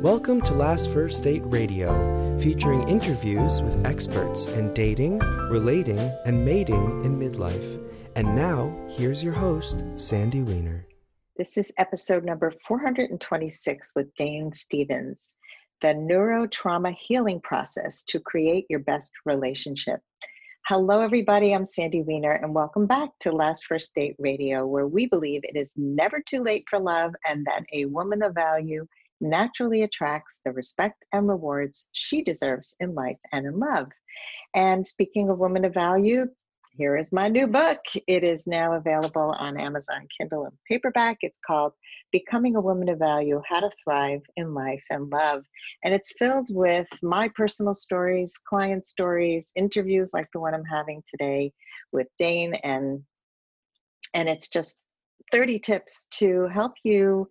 Welcome to Last First Date Radio, featuring interviews with experts in dating, relating, and mating in midlife. And now, here's your host, Sandy Weiner. This is episode number 426 with Dane Stevens The Neurotrauma Healing Process to Create Your Best Relationship. Hello, everybody. I'm Sandy Weiner, and welcome back to Last First Date Radio, where we believe it is never too late for love and that a woman of value naturally attracts the respect and rewards she deserves in life and in love. And speaking of women of value, here is my new book. It is now available on Amazon Kindle and paperback. It's called Becoming a Woman of Value How to Thrive in Life and Love. And it's filled with my personal stories, client stories, interviews like the one I'm having today with Dane. And, and it's just 30 tips to help you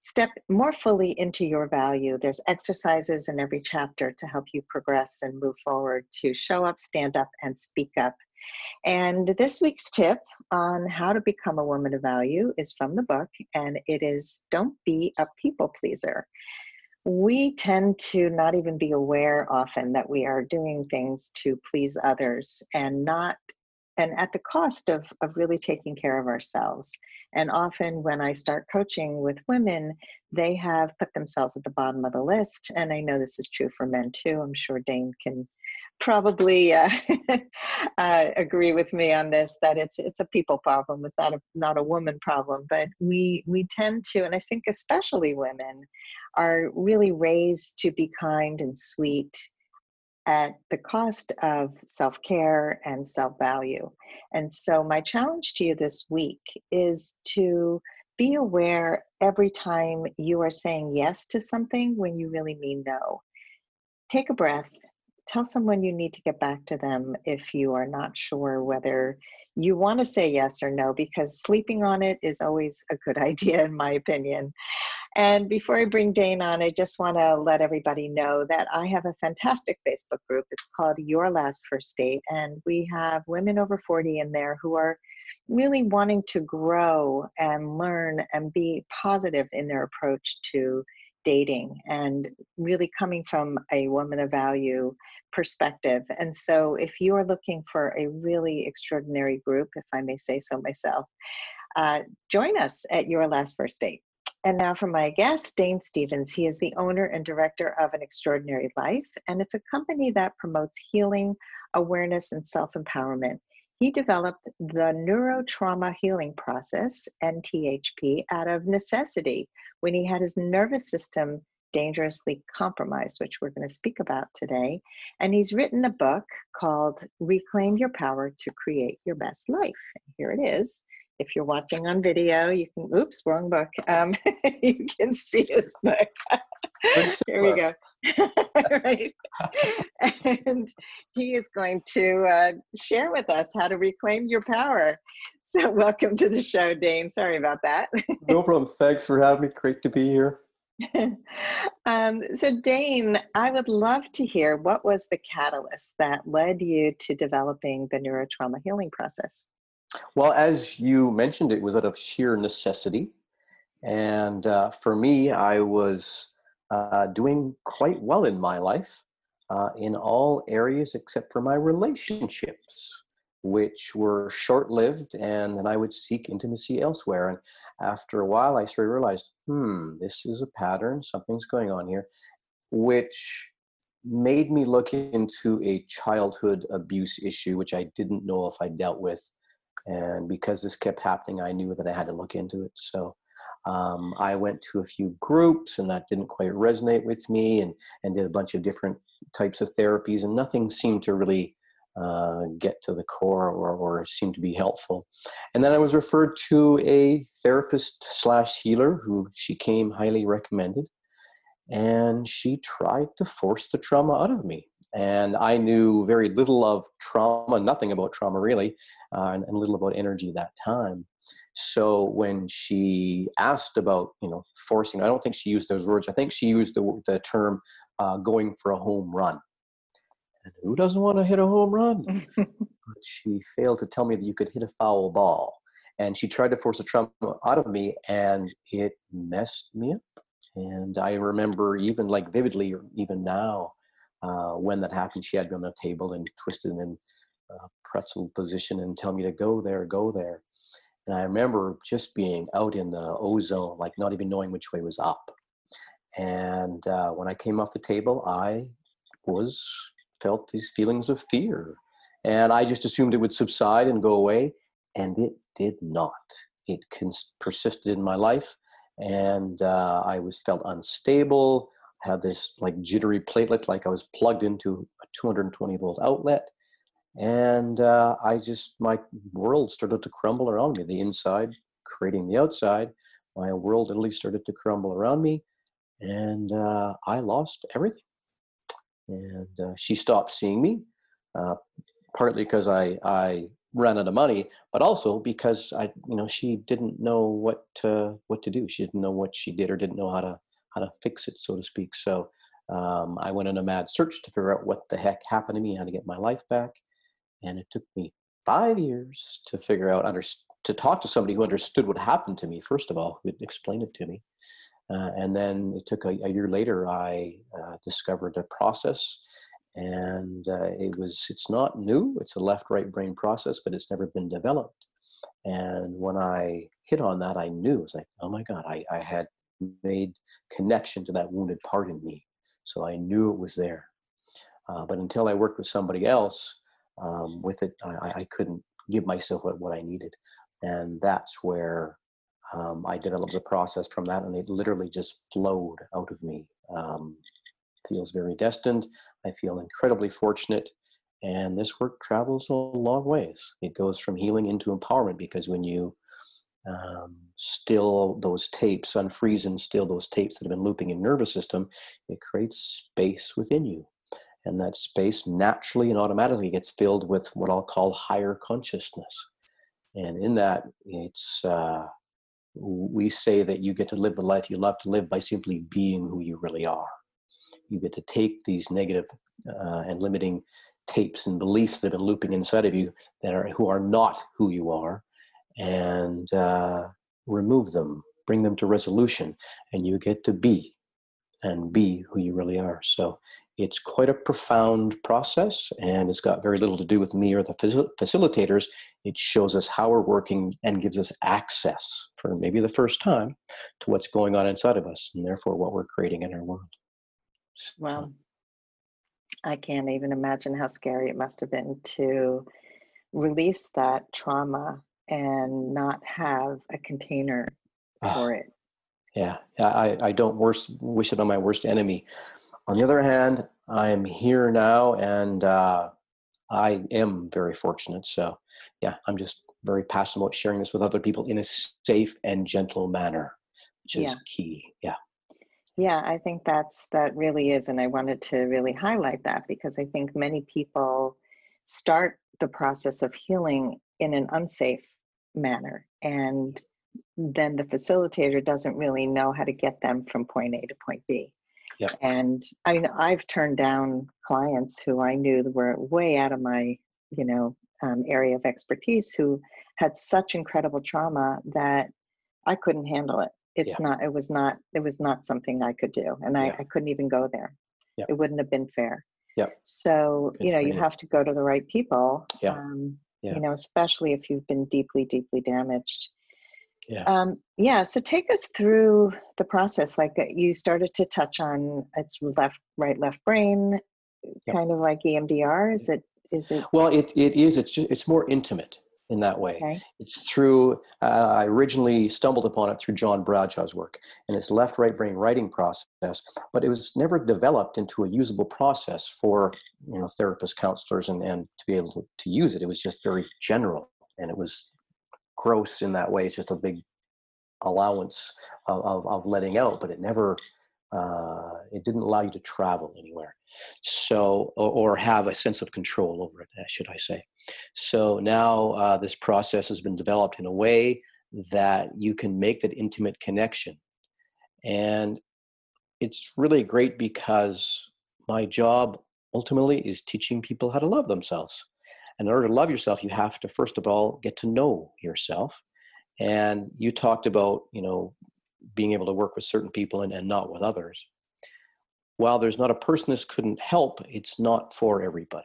step more fully into your value. There's exercises in every chapter to help you progress and move forward to show up, stand up, and speak up. And this week's tip on how to become a woman of value is from the book, and it is Don't Be a People Pleaser. We tend to not even be aware often that we are doing things to please others and not and at the cost of, of really taking care of ourselves. And often, when I start coaching with women, they have put themselves at the bottom of the list. And I know this is true for men too. I'm sure Dane can probably uh, uh, agree with me on this that it's it's a people problem. It's not a not a woman problem. But we we tend to, and I think especially women, are really raised to be kind and sweet at the cost of self care and self value. And so, my challenge to you this week is to be aware every time you are saying yes to something when you really mean no. Take a breath. Tell someone you need to get back to them if you are not sure whether you want to say yes or no, because sleeping on it is always a good idea, in my opinion. And before I bring Dane on, I just want to let everybody know that I have a fantastic Facebook group. It's called Your Last First Date, and we have women over 40 in there who are really wanting to grow and learn and be positive in their approach to dating and really coming from a woman of value perspective. And so, if you are looking for a really extraordinary group, if I may say so myself, uh, join us at Your Last First Date. And now for my guest, Dane Stevens. He is the owner and director of An Extraordinary Life, and it's a company that promotes healing, awareness, and self empowerment. He developed the neurotrauma healing process, NTHP, out of necessity when he had his nervous system dangerously compromised, which we're going to speak about today. And he's written a book called Reclaim Your Power to Create Your Best Life. Here it is if you're watching on video, you can, oops, wrong book. Um, you can see his book. Here we go. right. and he is going to uh, share with us how to reclaim your power. So, welcome to the show, Dane. Sorry about that. no problem. Thanks for having me. Great to be here. um, so, Dane, I would love to hear what was the catalyst that led you to developing the neurotrauma healing process? Well, as you mentioned, it was out of sheer necessity. And uh, for me, I was uh, doing quite well in my life uh, in all areas except for my relationships, which were short lived, and then I would seek intimacy elsewhere. And after a while, I sort of realized, hmm, this is a pattern, something's going on here, which made me look into a childhood abuse issue, which I didn't know if I dealt with and because this kept happening, I knew that I had to look into it. So um, I went to a few groups, and that didn't quite resonate with me, and and did a bunch of different types of therapies, and nothing seemed to really uh, get to the core or, or seem to be helpful. And then I was referred to a therapist slash healer who she came highly recommended, and she tried to force the trauma out of me and I knew very little of trauma, nothing about trauma really, uh, and, and little about energy that time. So when she asked about, you know, forcing, I don't think she used those words. I think she used the, the term uh, going for a home run. And who doesn't want to hit a home run? but she failed to tell me that you could hit a foul ball. And she tried to force the trauma out of me, and it messed me up. And I remember even like vividly, even now, uh, when that happened, she had me on the table and twisted in a pretzel position and tell me to go there, go there. And I remember just being out in the ozone, like not even knowing which way was up. And uh, when I came off the table, I was felt these feelings of fear, and I just assumed it would subside and go away, and it did not. It cons- persisted in my life, and uh, I was felt unstable. Had this like jittery platelet, like I was plugged into a 220 volt outlet, and uh, I just my world started to crumble around me. The inside creating the outside. My world literally started to crumble around me, and uh, I lost everything. And uh, she stopped seeing me, uh, partly because I I ran out of money, but also because I you know she didn't know what to, what to do. She didn't know what she did or didn't know how to how to fix it, so to speak. So um, I went on a mad search to figure out what the heck happened to me, how to get my life back, and it took me five years to figure out under, to talk to somebody who understood what happened to me first of all who would explain it to me uh, and then it took a, a year later, I uh, discovered a process, and uh, it was it's not new. It's a left-right brain process, but it's never been developed. And when I hit on that, I knew it was like, oh my God, I, I had made connection to that wounded part in me, so I knew it was there. Uh, but until I worked with somebody else um, with it, I, I couldn't give myself what, what I needed, and that's where um, I developed the process from that, and it literally just flowed out of me. Um, feels very destined. I feel incredibly fortunate, and this work travels a long ways. It goes from healing into empowerment because when you um, still those tapes, unfreeze and still those tapes that have been looping in nervous system, it creates space within you. And that space naturally and automatically gets filled with what I'll call higher consciousness. And in that, it's uh, we say that you get to live the life you love to live by simply being who you really are. You get to take these negative, uh, and limiting tapes and beliefs that have been looping inside of you that are who are not who you are, and uh, remove them, bring them to resolution, and you get to be and be who you really are. So it's quite a profound process, and it's got very little to do with me or the facil- facilitators. It shows us how we're working and gives us access for maybe the first time to what's going on inside of us, and therefore what we're creating in our world. So, well, I can't even imagine how scary it must have been to release that trauma and not have a container for it. Yeah, I, I don't worst, wish it on my worst enemy. On the other hand, I am here now and uh, I am very fortunate. So, yeah, I'm just very passionate about sharing this with other people in a safe and gentle manner, which is yeah. key. Yeah. Yeah, I think that's that really is. And I wanted to really highlight that because I think many people start the process of healing in an unsafe manner. And then the facilitator doesn't really know how to get them from point A to point B. Yeah. And I mean, I've turned down clients who I knew were way out of my, you know, um, area of expertise who had such incredible trauma that I couldn't handle it. It's yeah. not, it was not, it was not something I could do. And I, yeah. I couldn't even go there. Yeah. It wouldn't have been fair. Yeah. So, Good you know, you, you, have to go to the right people. Yeah. Um, yeah. You know, especially if you've been deeply, deeply damaged. Yeah. Um, yeah. So take us through the process. Like uh, you started to touch on it's left, right, left brain, yep. kind of like EMDR. Is it? Is it? Well, it, it is. It's just, it's more intimate in that way. Okay. It's through. Uh, I originally stumbled upon it through John Bradshaw's work and it's left, right brain writing process, but it was never developed into a usable process for you know therapists, counselors, and and to be able to, to use it. It was just very general and it was gross in that way. It's just a big allowance of, of, of letting out, but it never, uh, it didn't allow you to travel anywhere. So, or, have a sense of control over it, should I say. So now uh, this process has been developed in a way that you can make that intimate connection. And it's really great because my job ultimately is teaching people how to love themselves. And in order to love yourself, you have to first of all get to know yourself. And you talked about, you know, being able to work with certain people and, and not with others. While there's not a person this couldn't help, it's not for everybody.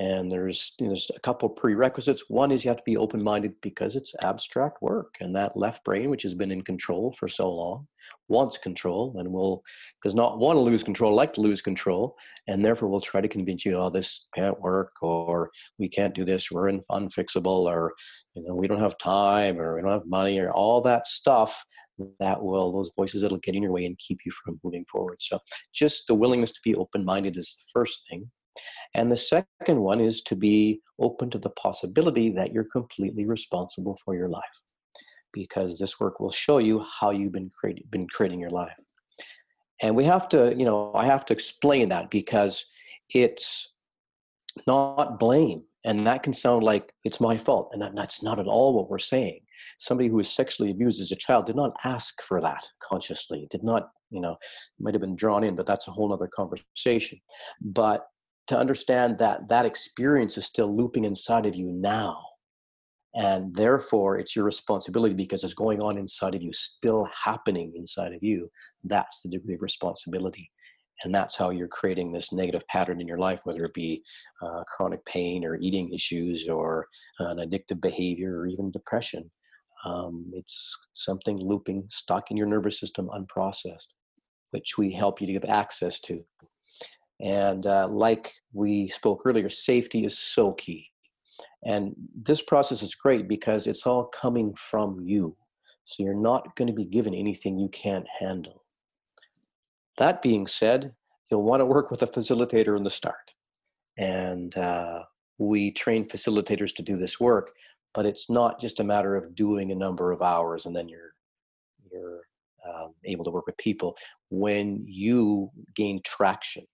And there's you know, there's a couple prerequisites. One is you have to be open-minded because it's abstract work, and that left brain, which has been in control for so long, wants control and will does not want to lose control, like to lose control, and therefore will try to convince you, oh, this can't work, or we can't do this, we're unfixable, or you know, we don't have time, or we don't have money, or all that stuff that will those voices that'll get in your way and keep you from moving forward. So just the willingness to be open-minded is the first thing. And the second one is to be open to the possibility that you're completely responsible for your life. Because this work will show you how you've been been creating your life. And we have to, you know, I have to explain that because it's not blame. And that can sound like it's my fault. And that's not at all what we're saying. Somebody who was sexually abused as a child did not ask for that consciously, did not, you know, might have been drawn in, but that's a whole other conversation. But to understand that that experience is still looping inside of you now and therefore it's your responsibility because it's going on inside of you still happening inside of you that's the degree of responsibility and that's how you're creating this negative pattern in your life whether it be uh, chronic pain or eating issues or an addictive behavior or even depression um, it's something looping stuck in your nervous system unprocessed which we help you to give access to and uh, like we spoke earlier, safety is so key. And this process is great because it's all coming from you. So you're not going to be given anything you can't handle. That being said, you'll want to work with a facilitator in the start. And uh, we train facilitators to do this work, but it's not just a matter of doing a number of hours and then you're you're um, able to work with people. When you gain traction,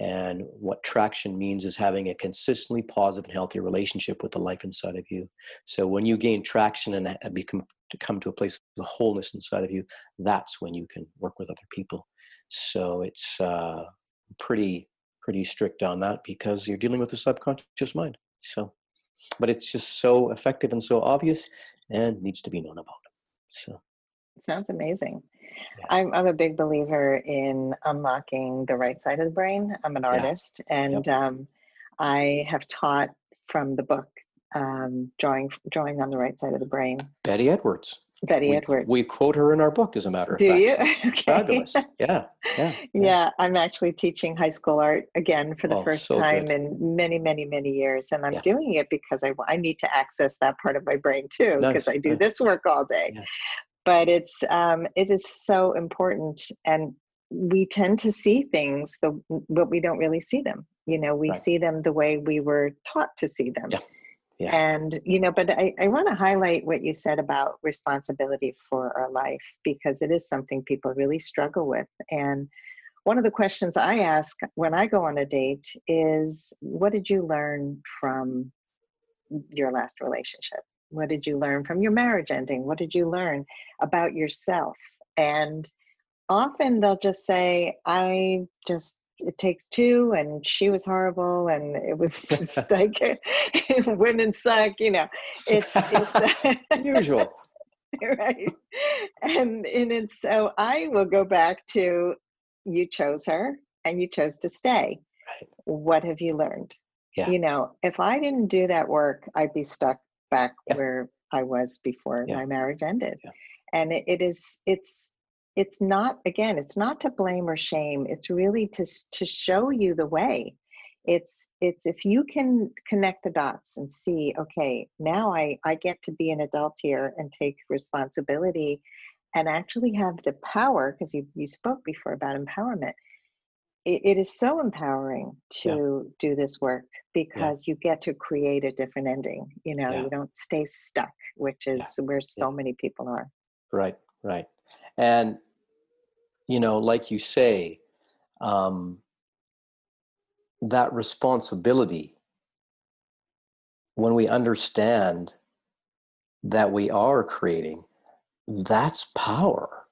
and what traction means is having a consistently positive and healthy relationship with the life inside of you. So when you gain traction and become to come to a place of wholeness inside of you, that's when you can work with other people. So it's uh, pretty pretty strict on that because you're dealing with the subconscious mind. So, but it's just so effective and so obvious and needs to be known about. So, sounds amazing. I'm I'm a big believer in unlocking the right side of the brain. I'm an artist, yeah. and yep. um, I have taught from the book um, drawing drawing on the right side of the brain. Betty Edwards. Betty we, Edwards. We quote her in our book, as a matter of Do fact. Do you? okay. Fabulous. Yeah, yeah, yeah. Yeah, I'm actually teaching high school art again for the oh, first so time good. in many, many, many years, and I'm Yeah. doing it because I I need to access that part of my brain too, because Nice, I do nice. this work all day. Yeah. But it's um, it is so important, and we tend to see things the but we don't really see them. You know, we Right. see them the way we were taught to see them. Yeah. And, you know, but I, I want to highlight what you said about responsibility for our life because it is something people really struggle with. And one of the questions I ask when I go on a date is what did you learn from your last relationship? What did you learn from your marriage ending? What did you learn about yourself? And often they'll just say, I just it takes two and she was horrible and it was just like women suck you know it's it's Usual. right and and it's so i will go back to you chose her and you chose to stay Right. what have you learned Yeah. you know if i didn't do that work i'd be stuck back Yeah. where i was before Yeah. my marriage ended and it, it is it's it's not again it's not to blame or shame it's really to to show you the way. It's it's if you can connect the dots and see okay now i i get to be an adult here and take responsibility and actually have the power because you you spoke before about empowerment. It, it is so empowering to do this work because you get to create a different ending you know Yeah. you don't stay stuck which is where so many people are. Right, right. And, you know, like you say, um, that responsibility, when we understand that we are creating, that's power.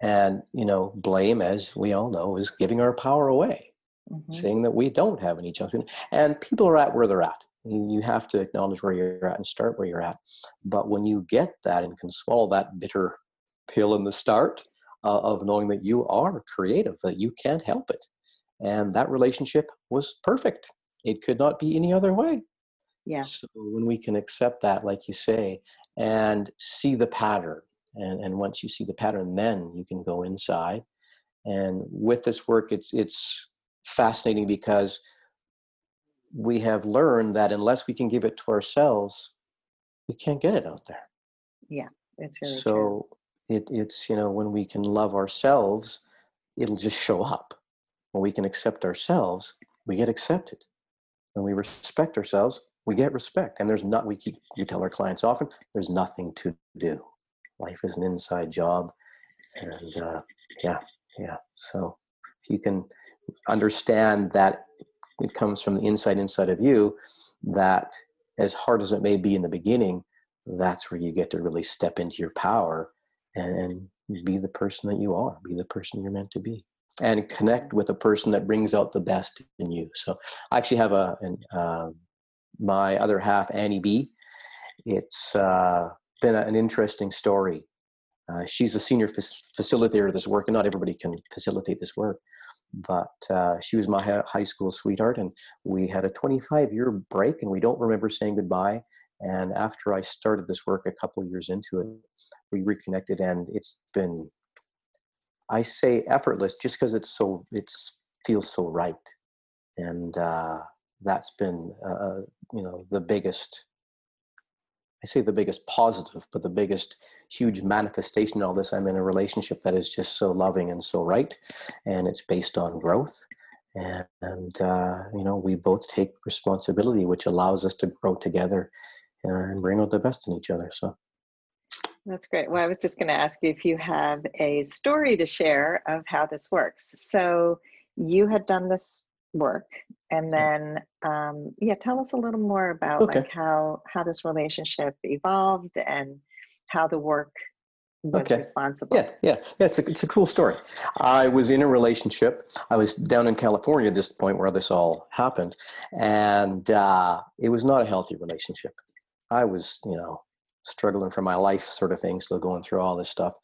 And, you know, blame, as we all know, is giving our power away, Mhm. saying that we don't have any judgment. And people are at where they're at. You have to acknowledge where you're at and start where you're at. But when you get that and can swallow that bitter pill in the start uh, of knowing that you are creative, that you can't help it. And that relationship was perfect. It could not be any other way. Yeah. So when we can accept that, like you say, and see the pattern, and, and once you see the pattern, then you can go inside. And with this work, it's it's fascinating because we have learned that unless we can give it to ourselves, we can't get it out there. Yeah, it's really so true. It, it's you know when we can love ourselves, it'll just show up. When we can accept ourselves, we get accepted. When we respect ourselves, we get respect. And there's not we keep we tell our clients often there's nothing to do. Life is an inside job, and uh, yeah, yeah. So if you can understand that it comes from the inside inside of you that as hard as it may be in the beginning that's where you get to really step into your power and, and be the person that you are be the person you're meant to be and connect with a person that brings out the best in you. So i actually have a an, uh, my other half annie b it's uh, been a, an interesting story. Uh, she's a senior facilitator of this work and not everybody can facilitate this work but uh, she was my high school sweetheart and we had a 25 year break and we don't remember saying goodbye and after i started this work a couple years into it we reconnected and it's been i say effortless just because it's so it's feels so right and uh, that's been uh, you know the biggest I say the biggest positive, but the biggest huge manifestation in all this, I'm in a relationship that is just so loving and so right, and it's based on growth. And, and uh, you know, we both take responsibility, which allows us to grow together and bring out the best in each other. So that's great. Well, I was just going to ask you if you have a story to share of how this works. So you had done this work and then um, yeah tell us a little more about okay. like how how this relationship evolved and how the work was okay. responsible yeah yeah yeah it's a, it's a cool story i was in a relationship i was down in california at this point where this all happened and uh, it was not a healthy relationship i was you know struggling for my life sort of thing still going through all this stuff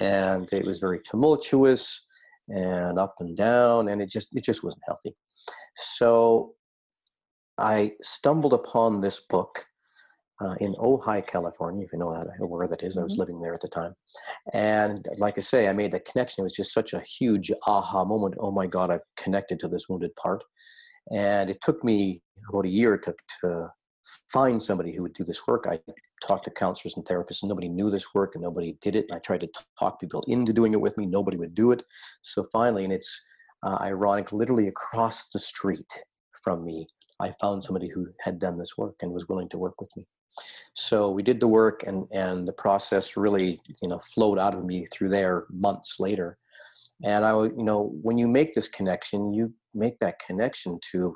and it was very tumultuous and up and down and it just it just wasn't healthy so I stumbled upon this book uh, in Ojai, California, if you know that, where that is. I was mm-hmm. living there at the time. And like I say, I made that connection. It was just such a huge aha moment. Oh my God, I've connected to this wounded part. And it took me about a year to, to find somebody who would do this work. I talked to counselors and therapists, and nobody knew this work, and nobody did it. And I tried to talk people into doing it with me. Nobody would do it. So finally, and it's uh, ironic, literally across the street from me, I found somebody who had done this work and was willing to work with me. So we did the work, and and the process really, you know, flowed out of me through there months later. And I, you know, when you make this connection, you make that connection to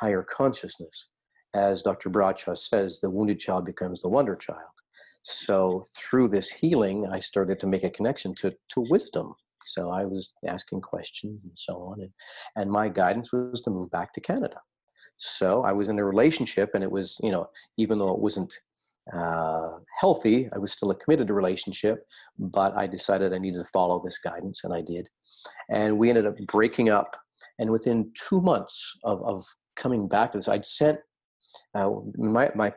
higher consciousness. As Dr. Bradshaw says, the wounded child becomes the wonder child. So through this healing, I started to make a connection to to wisdom so I was asking questions and so on. And, and my guidance was to move back to Canada. So I was in a relationship, and it was, you know, even though it wasn't uh, healthy, I was still a committed relationship, but I decided I needed to follow this guidance, and I did. And we ended up breaking up. And within two months of, of coming back to this, I'd sent uh, my, my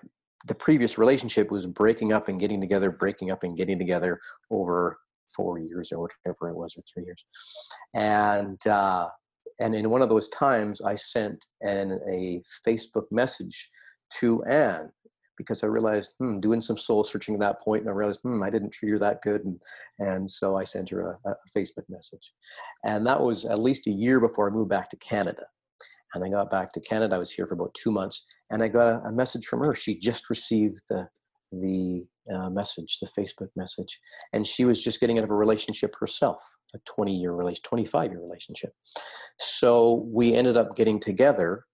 the previous relationship was breaking up and getting together, breaking up and getting together over four years or whatever it was, or three years. And uh, and in one of those times, I sent an, a Facebook message to Anne because I realized, hmm, doing some soul searching at that point, and I realized, hmm, I didn't treat her that good, and and so I sent her a, a Facebook message, and that was at least a year before I moved back to Canada. And I got back to Canada. I was here for about two months, and I got a, a message from her. She just received the the uh, message, the Facebook message, and she was just getting out of a relationship herself, a 20 year relation, 25 year relationship. So we ended up getting together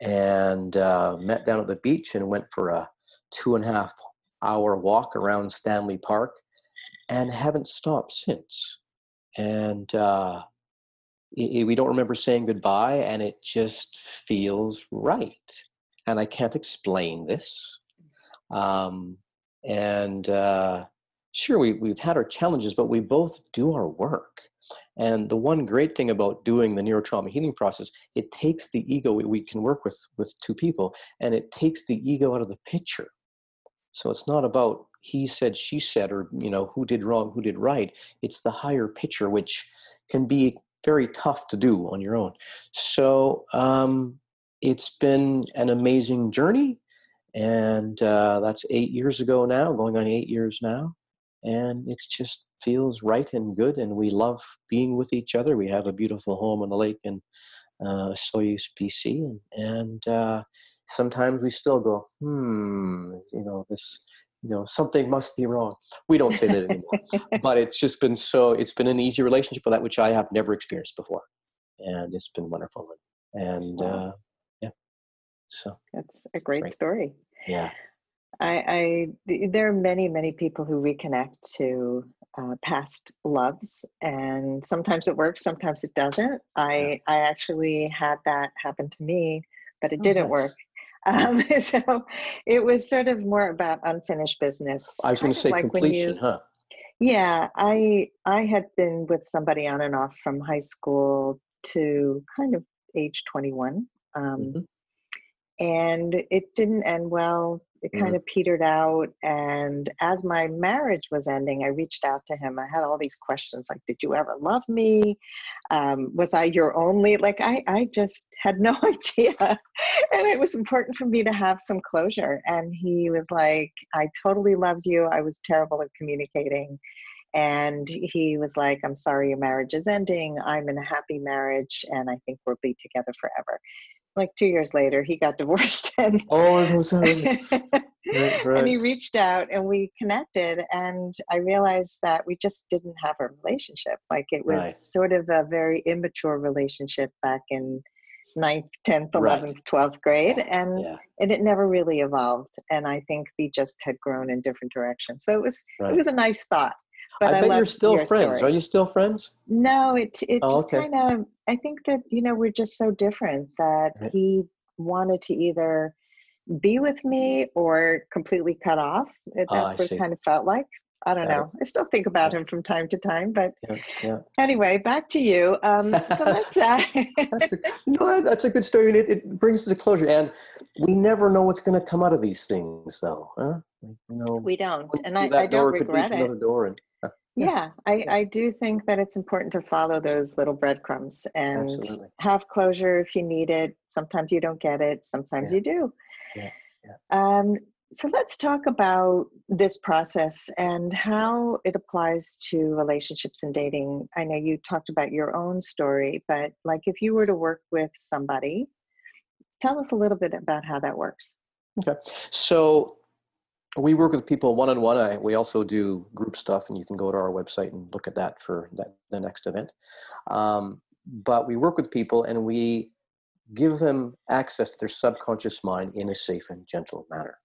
and uh, met down at the beach and went for a two and a half hour walk around Stanley Park, and haven't stopped since. And uh, it, we don't remember saying goodbye, and it just feels right. And I can't explain this. Um, and uh, sure we, we've had our challenges but we both do our work. And the one great thing about doing the neurotrauma healing process it takes the ego we can work with with two people and it takes the ego out of the picture. So it's not about he said she said or you know who did wrong who did right. It's the higher picture which can be very tough to do on your own. So um, it's been an amazing journey and uh, that's eight years ago now going on eight years now and it just feels right and good and we love being with each other. We have a beautiful home on the lake in uh, Osoyoos bc and, and uh, sometimes we still go hmm you know this you know something must be wrong. We don't say that anymore but it's just been so it's been an easy relationship with that which i have never experienced before and it's been wonderful and uh, so that's a great, great. story yeah I, I, there are many many people who reconnect to uh, past loves and sometimes it works sometimes it doesn't i i actually had that happen to me but it oh, didn't nice. work um, so it was sort of more about unfinished business. I was going to say like completion, you, huh? Yeah, I I had been with somebody on and off from high school to kind of age 21. Um, mm-hmm. And it didn't end well. It kind mm. of petered out and as my marriage was ending i reached out to him. I had all these questions like did you ever love me? Um, was i your only like I, I just had no idea. And it was important for me to have some closure and he was like i totally loved you. I was terrible at communicating. And he was like i'm sorry your marriage is ending. I'm in a happy marriage and i think we'll be together forever like two years later, he got divorced. And, oh, right, right. and he reached out and we connected. And I realized that we just didn't have a relationship. Like it was right. sort of a very immature relationship back in ninth, 10th, 11th, 12th grade. And, yeah. and it never really evolved. And I think we just had grown in different directions. So it was, it was a nice thought. But I, I bet you're still friends. Story. Are you still friends? No, it it oh, just okay. kind of. I think that you know we're just so different that right. he wanted to either be with me or completely cut off. Ah, that's oh, what it kind of felt like. I don't know. I still think about him from time to time, but yeah, yeah. anyway, back to you. Um, so that's, uh, that's, a, no, that's a good story. It, it brings to the closure, and we never know what's going to come out of these things, though. Huh? You know, we don't, and I, I don't regret it. Door and, yeah, I, I do think that it's important to follow those little breadcrumbs and Absolutely. have closure if you need it. Sometimes you don't get it, sometimes yeah. you do. Yeah. yeah. Um, so let's talk about this process and how it applies to relationships and dating. I know you talked about your own story, but like if you were to work with somebody, tell us a little bit about how that works. Okay. So we work with people one on one. We also do group stuff, and you can go to our website and look at that for that, the next event. Um, but we work with people, and we give them access to their subconscious mind in a safe and gentle manner.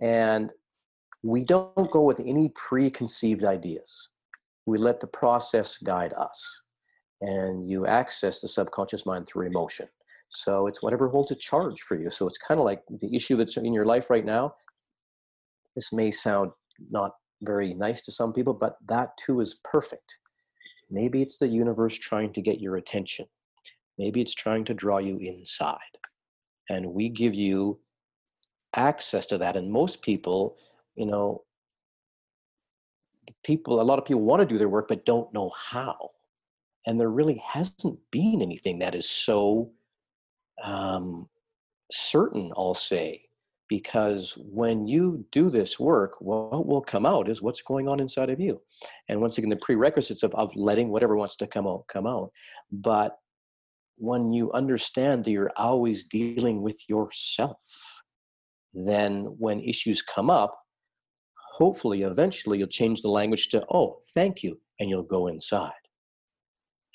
And we don't go with any preconceived ideas. We let the process guide us. And you access the subconscious mind through emotion. So it's whatever holds a charge for you. So it's kind of like the issue that's in your life right now this may sound not very nice to some people, but that too is perfect. Maybe it's the universe trying to get your attention. Maybe it's trying to draw you inside. And we give you access to that. And most people, you know, people, a lot of people want to do their work, but don't know how. And there really hasn't been anything that is so um, certain, I'll say, because when you do this work, what will come out is what's going on inside of you. And once again, the prerequisites of, of letting whatever wants to come out, come out. But when you understand that you're always dealing with yourself, then when issues come up, hopefully eventually you'll change the language to, oh, thank you, and you'll go inside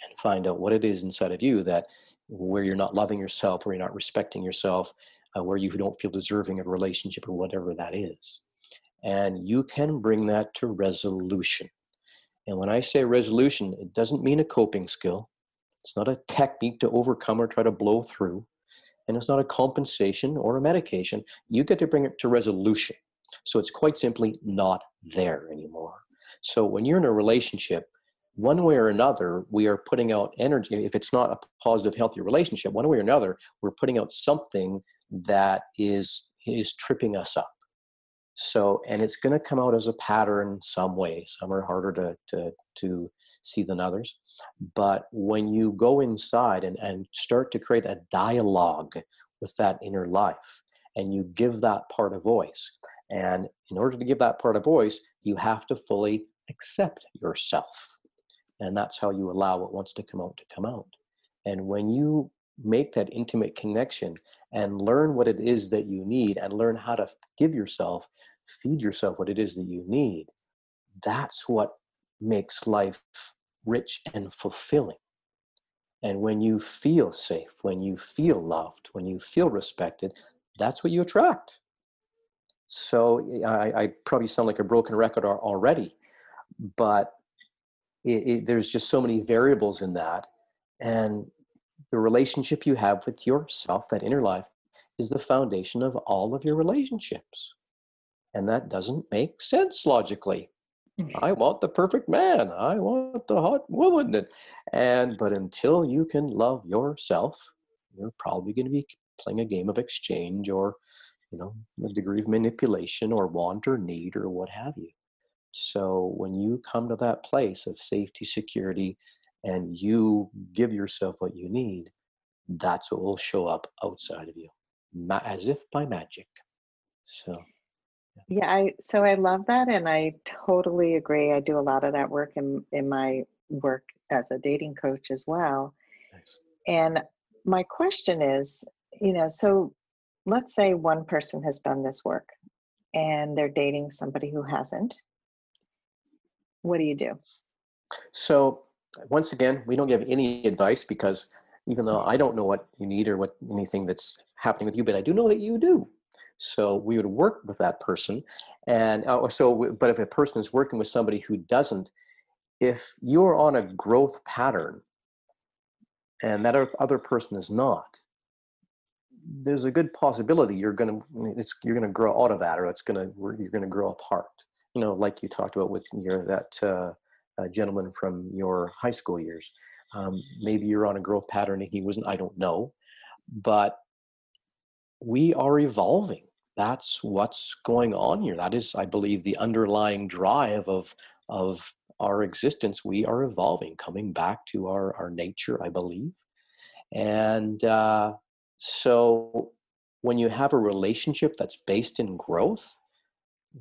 and find out what it is inside of you that where you're not loving yourself, where you're not respecting yourself, uh, where you don't feel deserving of a relationship or whatever that is. And you can bring that to resolution. And when I say resolution, it doesn't mean a coping skill. It's not a technique to overcome or try to blow through. And it's not a compensation or a medication. You get to bring it to resolution. So it's quite simply not there anymore. So when you're in a relationship, one way or another, we are putting out energy. If it's not a positive, healthy relationship, one way or another, we're putting out something that is is tripping us up. So, and it's going to come out as a pattern some way. Some are harder to to to see than others. But when you go inside and, and start to create a dialogue with that inner life, and you give that part a voice, and in order to give that part a voice, you have to fully accept yourself. And that's how you allow what wants to come out to come out. And when you make that intimate connection and learn what it is that you need and learn how to give yourself, feed yourself what it is that you need, that's what makes life rich and fulfilling. And when you feel safe, when you feel loved, when you feel respected, that's what you attract. So I, I probably sound like a broken record already, but it, it, there's just so many variables in that. And the relationship you have with yourself, that inner life, is the foundation of all of your relationships. And that doesn't make sense logically. Mm. I want the perfect man. I want the hot woman. And but until you can love yourself, you're probably going to be playing a game of exchange or, you know, a degree of manipulation or want or need or what have you. So when you come to that place of safety, security, and you give yourself what you need, that's what will show up outside of you, as if by magic. So. Yeah, I so I love that, and I totally agree. I do a lot of that work in in my work as a dating coach as well. Nice. And my question is, you know, so let's say one person has done this work, and they're dating somebody who hasn't. What do you do? So once again, we don't give any advice because even though I don't know what you need or what anything that's happening with you, but I do know that you do. So we would work with that person. And uh, so, but if a person is working with somebody who doesn't, if you're on a growth pattern and that other person is not, there's a good possibility you're going to it's you're to grow out of that or it's to you're to grow apart you know like you talked about with your that uh, uh, gentleman from your high school years um, maybe you're on a growth pattern and he wasn't i don't know but we are evolving that's what's going on here. That is, I believe, the underlying drive of of our existence. We are evolving, coming back to our our nature, I believe. And uh, so, when you have a relationship that's based in growth,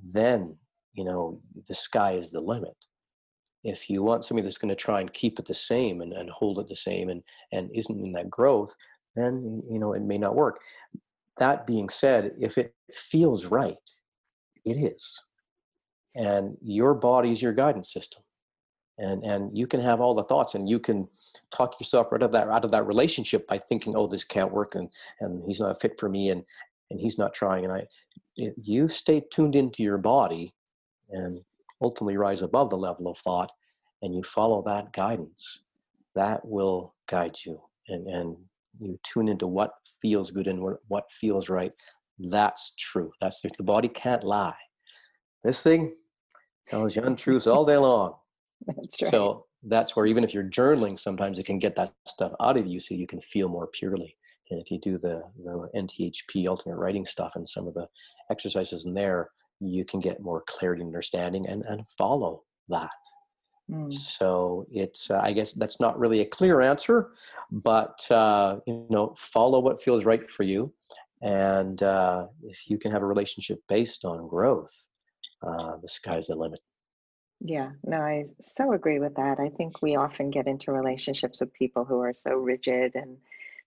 then you know the sky is the limit. If you want somebody that's going to try and keep it the same and, and hold it the same and and isn't in that growth, then you know it may not work that being said, if it feels right, it is. And your body is your guidance system. And and you can have all the thoughts and you can talk yourself out of that out of that relationship by thinking, oh, this can't work and and he's not fit for me and and he's not trying. And I you stay tuned into your body and ultimately rise above the level of thought and you follow that guidance, that will guide you and, and you tune into what feels good and what feels right. That's true. That's the body can't lie. This thing tells you untruths all day long. That's right. so that's where even if you're journaling sometimes it can get that stuff out of you so you can feel more purely. And if you do the the nthp ultimate writing stuff and some of the exercises in there you can get more clarity and understanding and and follow that Mm. So it's, uh, I guess that's not really a clear answer, but uh, you know, follow what feels right for you, and uh, if you can have a relationship based on growth, uh, the sky's the limit. Yeah, no, I so agree with that. I think we often get into relationships with people who are so rigid and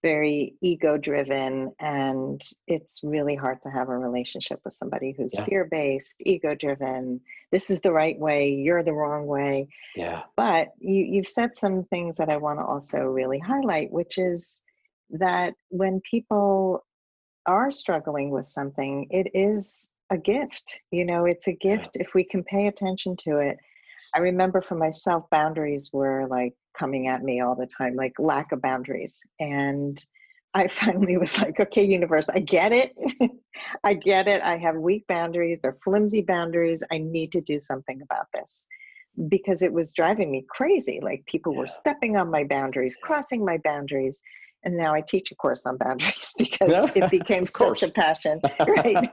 very ego driven and it's really hard to have a relationship with somebody who's yeah. fear based ego driven this is the right way you're the wrong way yeah but you you've said some things that i want to also really highlight which is that when people are struggling with something it is a gift you know it's a gift yeah. if we can pay attention to it i remember for myself boundaries were like coming at me all the time, like lack of boundaries. And I finally was like, okay, universe, I get it. I get it. I have weak boundaries they're flimsy boundaries. I need to do something about this because it was driving me crazy. Like people yeah. were stepping on my boundaries, crossing my boundaries. And now I teach a course on boundaries because it became such a passion. Right.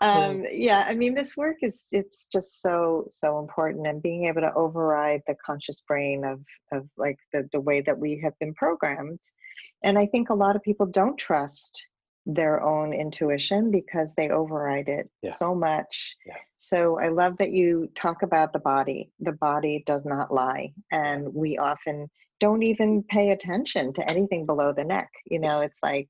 Um, yeah, I mean, this work is it's just so so important, and being able to override the conscious brain of of like the the way that we have been programmed. And I think a lot of people don't trust their own intuition because they override it yeah. so much. Yeah. So I love that you talk about the body. The body does not lie. And we often don't even pay attention to anything below the neck. You know, it's like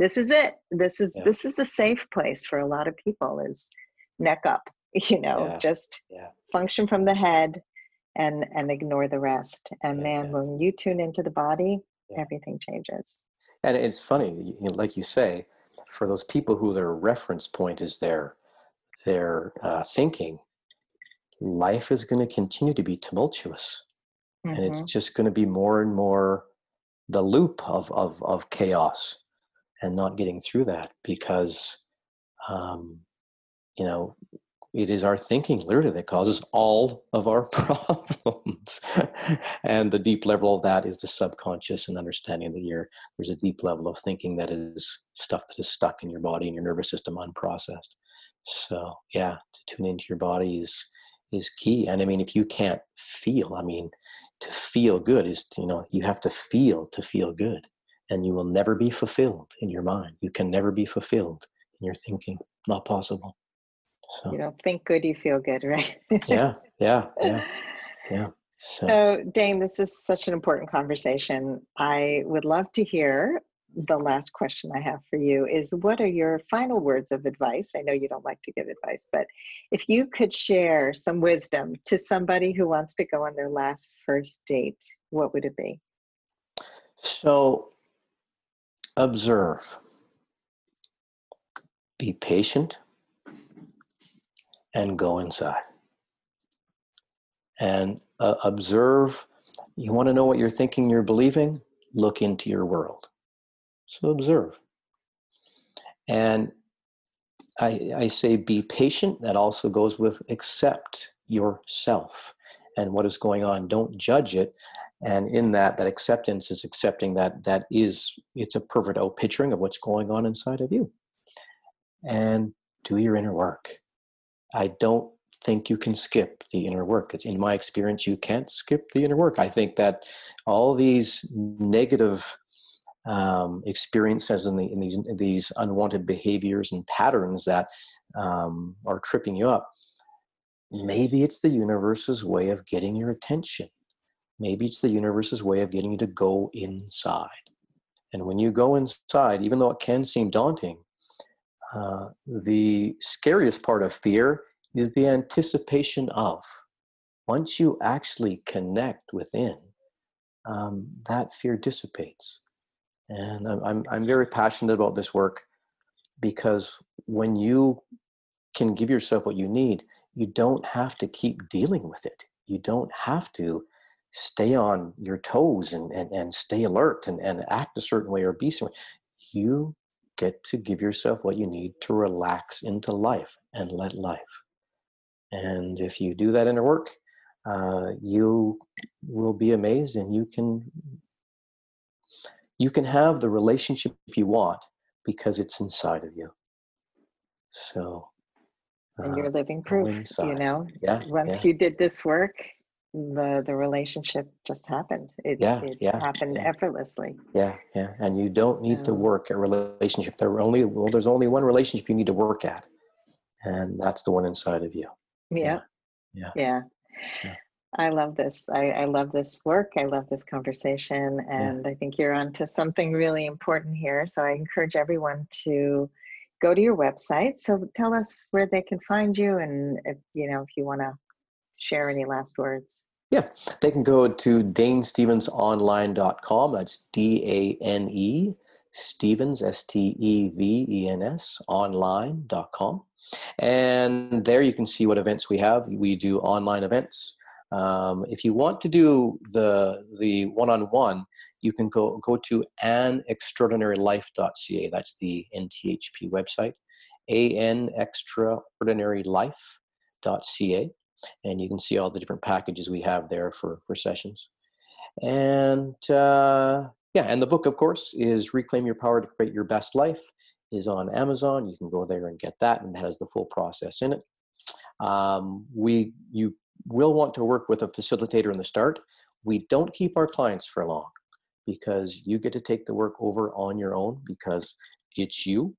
this is it. This is yeah. this is the safe place for a lot of people is neck up, you know, just function from the head and and ignore the rest. And man, when you tune into the body, everything changes. And it's funny, like you say, for those people who their reference point is their their uh, thinking, life is going to continue to be tumultuous, mm-hmm. and it's mm-hmm. just going to be more and more the loop of of of chaos, and not getting through that because, um, you know, it is our thinking literally that causes all of our problems. And the deep level of that is the subconscious and understanding that you're there's a deep level of thinking that is stuff that is stuck in your body and your nervous system unprocessed. So yeah to tune into your body is is key. And i mean if you can't feel i mean to feel good is you know you have to feel to feel good and you will never be fulfilled in your mind you can never be fulfilled in your thinking not possible so. you don't think good, you feel good, right? yeah, yeah, yeah, yeah. So. so, Dane, this is such an important conversation. I would love to hear the last question I have for you is what are your final words of advice? I know you don't like to give advice, but if you could share some wisdom to somebody who wants to go on their last first date, what would it be? So, observe, be patient and go inside and uh, observe. You want to know what you're thinking, you're believing? Look into your world. So observe. And I, I say be patient. That also goes with accept yourself and what is going on. Don't judge it. And in that, that acceptance is accepting that that is it's a perfect picturing of what's going on inside of you. And do your inner work. I don't think you can skip the inner work. It's in my experience, you can't skip the inner work. I think that all these negative um, experiences and, the, these these unwanted behaviors and patterns that um, are tripping you up, maybe it's the universe's way of getting your attention. Maybe it's the universe's way of getting you to go inside. And when you go inside, even though it can seem daunting, uh, the scariest part of fear is the anticipation of. Once you actually connect within, um, that fear dissipates. And I'm, I'm very passionate about this work because when you can give yourself what you need, you don't have to keep dealing with it. You don't have to stay on your toes and, and, and stay alert and, and act a certain way or be certain. You get to give yourself what you need to relax into life and let life. And if you do that inner work, uh, you will be amazed and you can you can have the relationship you want because it's inside of you. So and you're uh, living proof, you know. Yeah. Once yeah. you did this work, the the relationship just happened. It, yeah, it yeah, happened yeah. effortlessly. Yeah, yeah. And you don't need to work a relationship. There only well, there's only one relationship you need to work at, and that's the one inside of you. Yeah. Yeah. Yeah. yeah. I love this. I, I love this work. I love this conversation. And. I think you're onto something really important here. So I encourage everyone to go to your website. So tell us where they can find you and if you know if you want to share any last words. Yeah, they can go to danestevensonline.com. That's D A N E Stevens, S T E V E N S, online.com. And there you can see what events we have. We do online events. Um, if you want to do the the one-on-one, you can go go to anextraordinarylife.ca. That's the NTHP website, anextraordinarylife.ca, and you can see all the different packages we have there for for sessions. And uh, yeah, and the book, of course, is Reclaim Your Power to Create Your Best Life. Is on Amazon. You can go there and get that, and has the full process in it. Um, we you will want to work with a facilitator in the start. We don't keep our clients for long because you get to take the work over on your own because it's you.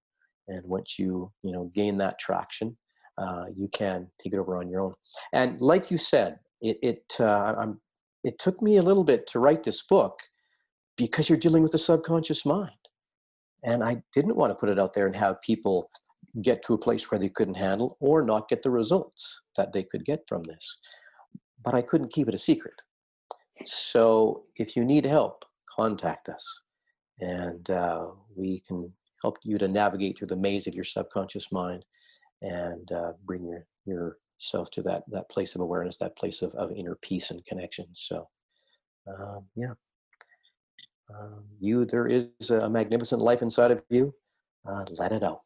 And once you you know gain that traction, uh, you can take it over on your own. And like you said, it it uh, I'm, it took me a little bit to write this book because you're dealing with the subconscious mind, and I didn't want to put it out there and have people get to a place where they couldn't handle or not get the results that they could get from this. But I couldn't keep it a secret. So if you need help, contact us. And uh, we can help you to navigate through the maze of your subconscious mind and uh, bring your yourself to that that place of awareness that place of, of inner peace and connection. So um, yeah. Um, you there is a magnificent life inside of you. Uh, let it out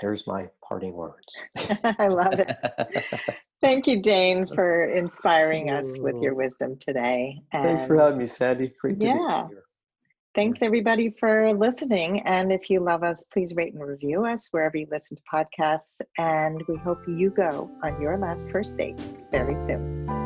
there's my parting words. I love it. Thank you, Dane, for inspiring us with your wisdom today. And Thanks for having me, Sandy. Great to yeah. be here. Thanks, everybody, for listening. And if you love us, please rate and review us wherever you listen to podcasts. And we hope you go on your last first date very soon.